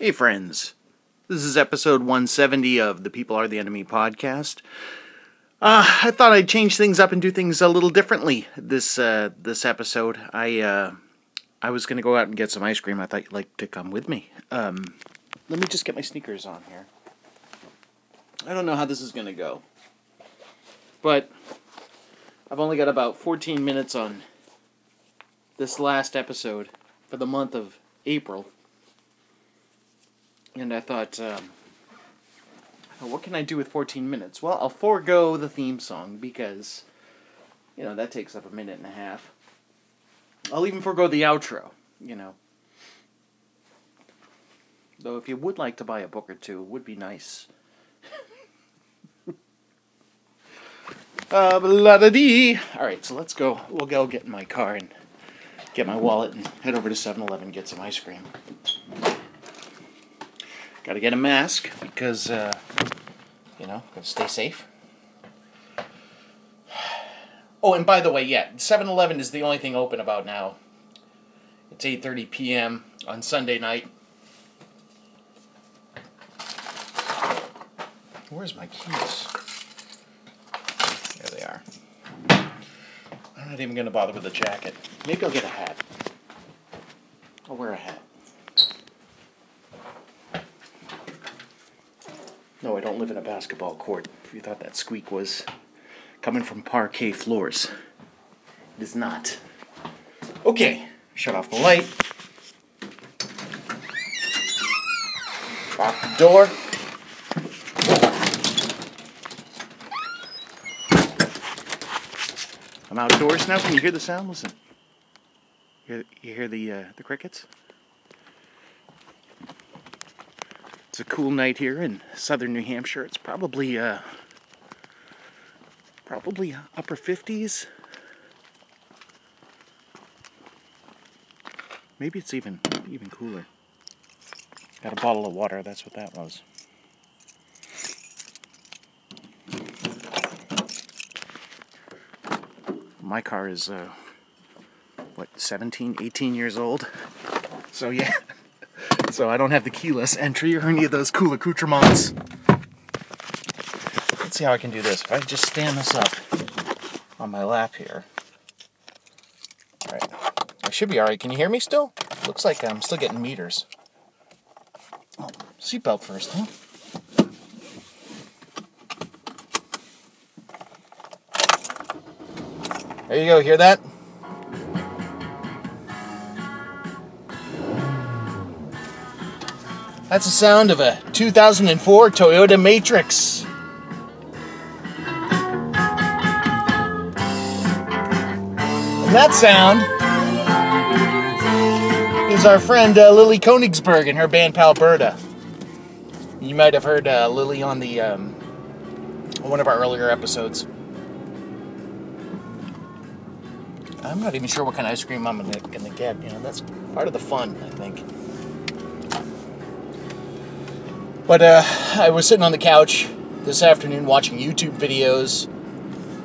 Hey, friends. This is episode 170 of the People Are the Enemy podcast. Uh, I thought I'd change things up and do things a little differently this uh, this episode. I uh, I was gonna go out and get some ice cream. I thought you'd like to come with me. Um, let me just get my sneakers on here. I don't know how this is gonna go, but I've only got about 14 minutes on this last episode for the month of April and I thought, um, what can I do with 14 minutes? Well, I'll forego the theme song because, you know, that takes up a minute and a half. I'll even forego the outro, you know. Though, if you would like to buy a book or two, it would be nice. uh, da dee. All right, so let's go. We'll go get in my car and get my wallet and head over to 7 Eleven get some ice cream. Got to get a mask because, uh, you know, gotta stay safe. Oh, and by the way, yeah, 7-Eleven is the only thing open about now. It's 8:30 p.m. on Sunday night. Where's my keys? There they are. I'm not even gonna bother with the jacket. Maybe I'll get a hat. I'll wear a hat. No, I don't live in a basketball court. If you thought that squeak was coming from parquet floors, it is not. Okay, shut off the light. Lock the door. I'm outdoors now. Can you hear the sound? Listen. You hear, the uh, the crickets? A cool night here in southern New Hampshire. It's probably uh, probably upper 50s. Maybe it's even even cooler. Got a bottle of water. That's what that was. My car is uh, what 17, 18 years old. So yeah. So I don't have the keyless entry or any of those cool accoutrements. Let's see how I can do this. If I just stand this up on my lap here. Alright. I should be alright. Can you hear me still? Looks like I'm still getting meters. Oh, seatbelt first, huh? There you go, hear that? That's the sound of a 2004 Toyota Matrix. And that sound is our friend uh, Lily Konigsberg and her band Palberta. You might have heard uh, Lily on the um, one of our earlier episodes. I'm not even sure what kind of ice cream I'm gonna, gonna get. You know, that's part of the fun, I think. But uh, I was sitting on the couch this afternoon watching YouTube videos,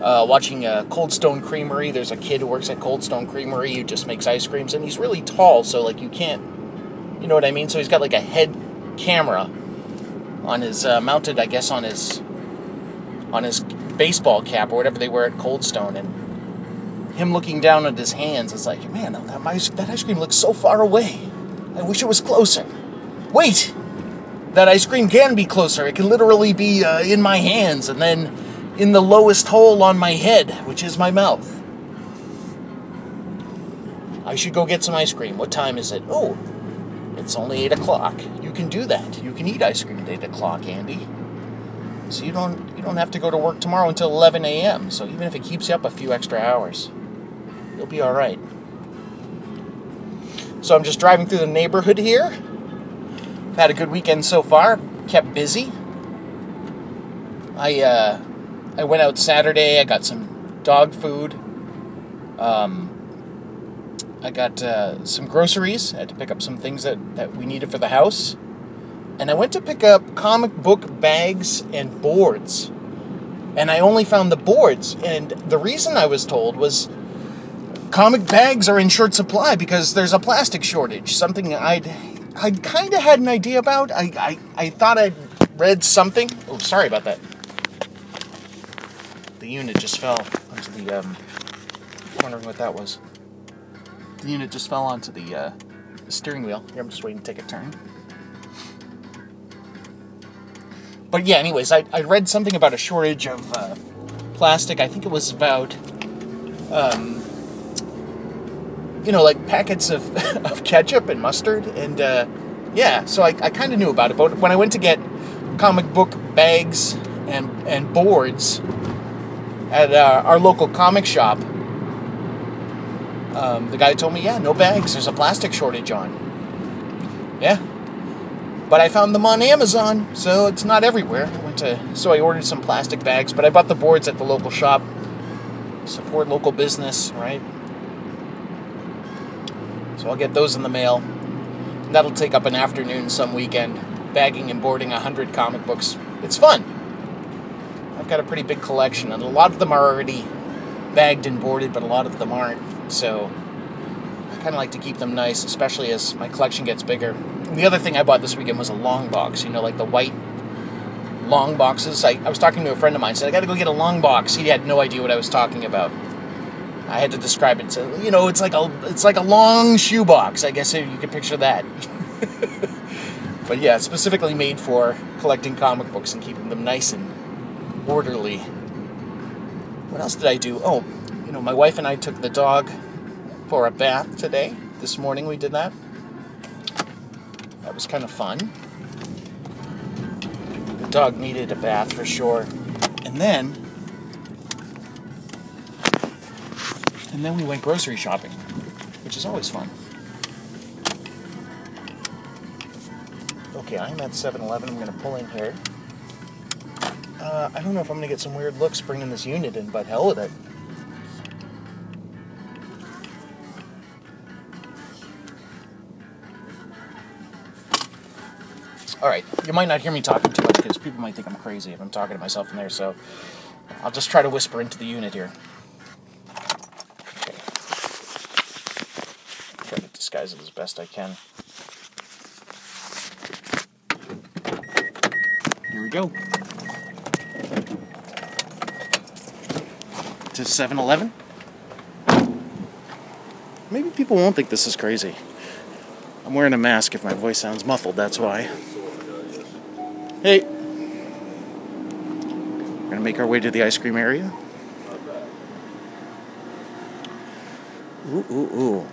uh, watching uh, Cold Stone Creamery. There's a kid who works at Cold Stone Creamery who just makes ice creams, and he's really tall, so like you can't, you know what I mean. So he's got like a head camera on his uh, mounted, I guess, on his on his baseball cap or whatever they wear at Cold Stone, and him looking down at his hands. It's like, man, that ice, that ice cream looks so far away. I wish it was closer. Wait, that ice cream can be closer. It can literally be uh, in my hands and then in the lowest hole on my head, which is my mouth. I should go get some ice cream. What time is it? Oh, it's only 8 o'clock. You can do that. You can eat ice cream at 8 o'clock, Andy. So you don't you don't have to go to work tomorrow until 11 a.m. So even if it keeps you up a few extra hours, you'll be all right. So I'm just driving through the neighborhood here had a good weekend so far. Kept busy. I uh, I went out Saturday. I got some dog food. Um, I got uh, some groceries. I had to pick up some things that, that we needed for the house. And I went to pick up comic book bags and boards. And I only found the boards. And the reason I was told was comic bags are in short supply because there's a plastic shortage. Something I'd I kind of had an idea about. I, I, I thought I'd read something. Oh, sorry about that. The unit just fell onto the. Um, wondering what that was. The unit just fell onto the, uh, the steering wheel. Here, I'm just waiting to take a turn. But yeah, anyways, I, I read something about a shortage of uh, plastic. I think it was about, um, you know, like packets of, of ketchup and mustard. And uh, yeah, so I, I kind of knew about it. But when I went to get comic book bags and, and boards at uh, our local comic shop, um, the guy told me, yeah, no bags. There's a plastic shortage on. Yeah. But I found them on Amazon, so it's not everywhere. I went to, so I ordered some plastic bags, but I bought the boards at the local shop. Support local business, right? So I'll get those in the mail. And that'll take up an afternoon some weekend, bagging and boarding 100 comic books. It's fun. I've got a pretty big collection, and a lot of them are already bagged and boarded, but a lot of them aren't. So I kind of like to keep them nice, especially as my collection gets bigger. The other thing I bought this weekend was a long box, you know, like the white long boxes. I, I was talking to a friend of mine, said, I got to go get a long box. He had no idea what I was talking about. I had to describe it. So, you know, it's like a it's like a long shoe box. I guess you can picture that. but yeah, specifically made for collecting comic books and keeping them nice and orderly. What else did I do? Oh, you know, my wife and I took the dog for a bath today. This morning we did that. That was kind of fun. The dog needed a bath for sure. And then and then we went grocery shopping, which is always fun. Okay, I'm at 7-Eleven. I'm going to pull in here. Uh, I don't know if I'm going to get some weird looks bringing this unit in, but hell with it. All right, you might not hear me talking too much because people might think I'm crazy if I'm talking to myself in there, so I'll just try to whisper into the unit here. Okay. Try to disguise it as best I can. Here we go. To 7 Eleven. Maybe people won't think this is crazy. I'm wearing a mask if my voice sounds muffled, that's why. Hey. We're gonna make our way to the ice cream area. Ooh, ooh, ooh.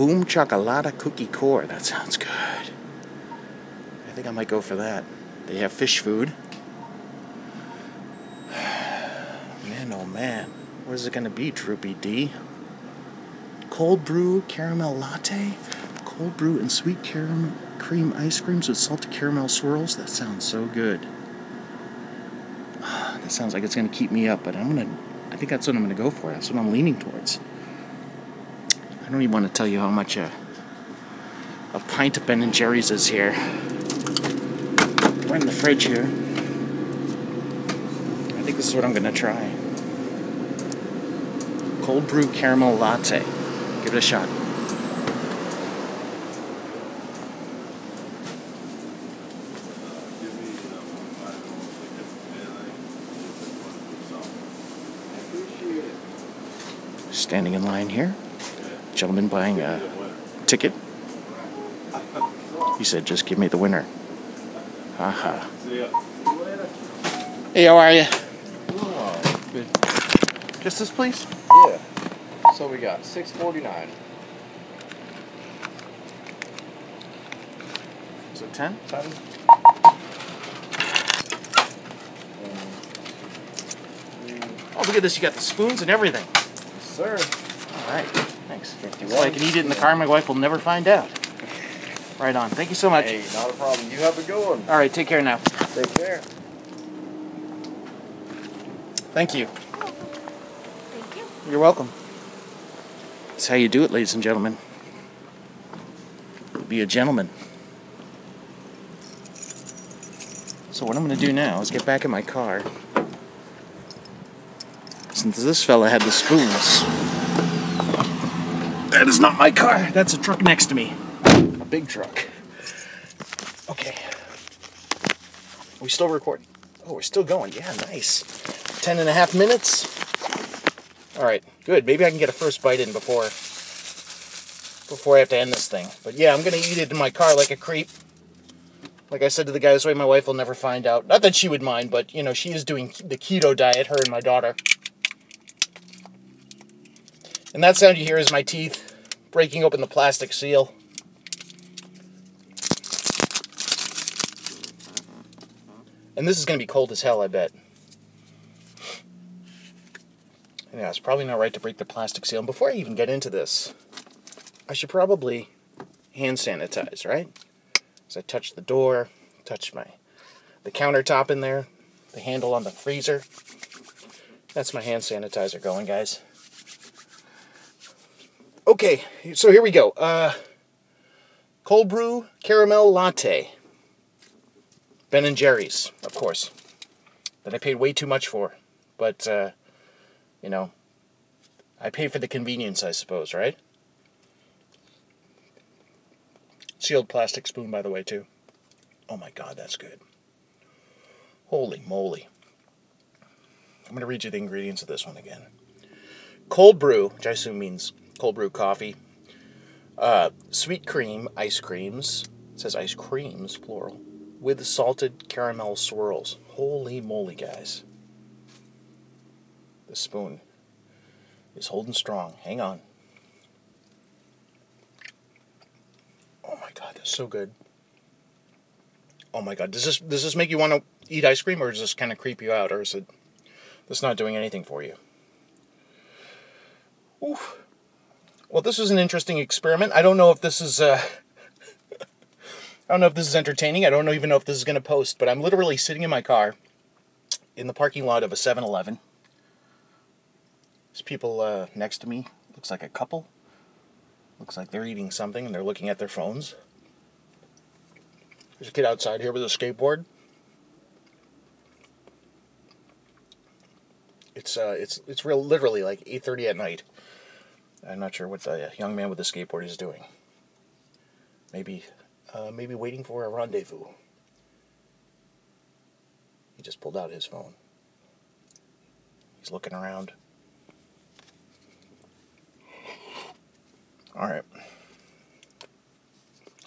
Boom Chocolata Cookie Core. That sounds good. I think I might go for that. They have Phish Food. Man, oh man. What is it gonna be, Droopy D? Cold brew caramel latte? Cold brew and sweet caramel cream ice creams with salted caramel swirls. That sounds so good. That sounds like it's going to keep me up, but I'm going to, I think that's what I'm going to go for. That's what I'm leaning towards. I don't even want to tell you how much a, a pint of Ben and Jerry's is here. We're in the fridge here. I think this is what I'm going to try. Cold brew caramel latte. Give it a shot. standing in line here. Gentleman buying a ticket. He said, just give me the winner. Haha. Hey, how are you? Oh, good. Just this, please? Yeah. So we got six forty nine. Is it 10? Seven. Oh, look at this. You got the spoons and everything. Yes, Sir. All right. Thanks. Fifty So I can eat it in the car. My wife will never find out. Right on. Thank you so much. Hey, not a problem. You have a good one. All right. Take care now. Take care. Thank you. Thank you. You're welcome. That's how you do it, ladies and gentlemen. Be a gentleman. So what I'm going to do now is get back in my car. Since this fella had the spoons. That is not my car. That's a truck next to me. A big truck. Okay. Are we still recording? Oh, we're still going. Yeah, nice. Ten and a half minutes. All right, good. Maybe I can get a first bite in before before I have to end this thing. But yeah, I'm gonna eat it in my car like a creep. Like I said to the guy this way, my wife will never find out. Not that she would mind, but you know, she is doing the keto diet, her and my daughter. And that sound you hear is my teeth breaking open the plastic seal. And this is going to be cold as hell, I bet. Yeah, it's probably not right to break the plastic seal. And before I even get into this, I should probably hand sanitize, right? As I touch the door, touch my the countertop in there, the handle on the freezer. That's my hand sanitizer going, guys. Okay, so here we go. Uh, cold brew caramel latte. Ben and Jerry's, of course. That I paid way too much for. But, uh, you know, I pay for the convenience, I suppose, right? Sealed plastic spoon, by the way, too. Oh my god, that's good. Holy moly. I'm going to read you the ingredients of this one again. Cold brew, which I assume means cold brew coffee. Uh, sweet cream, ice creams. It says ice creams, plural. With salted caramel swirls. Holy moly, guys. The spoon is holding strong. Hang on. Oh my god, that's so good. Oh my god, does this does this make you want to eat ice cream, or does this kind of creep you out, or is it this not doing anything for you? Oof. Well, this was an interesting experiment. I don't know if this is uh, I don't know if this is entertaining. I don't even know if this is going to post, but I'm literally sitting in my car in the parking lot of a 7-Eleven. There's people uh, next to me. Looks like a couple. Looks like they're eating something and they're looking at their phones. There's a kid outside here with a skateboard. It's uh, it's it's real literally like 8:30 at night. I'm not sure what the young man with the skateboard is doing. Maybe, uh, maybe waiting for a rendezvous. He just pulled out his phone. He's looking around. All right.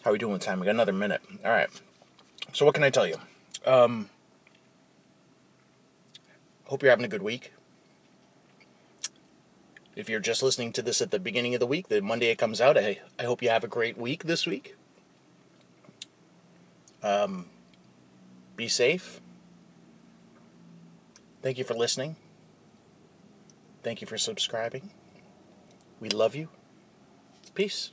How are we doing with time? We got another minute. All right. So what can I tell you? Um, hope you're having a good week. If you're just listening to this at the beginning of the week, the Monday it comes out, I, I hope you have a great week this week. Um, be safe. Thank you for listening. Thank you for subscribing. We love you. Peace.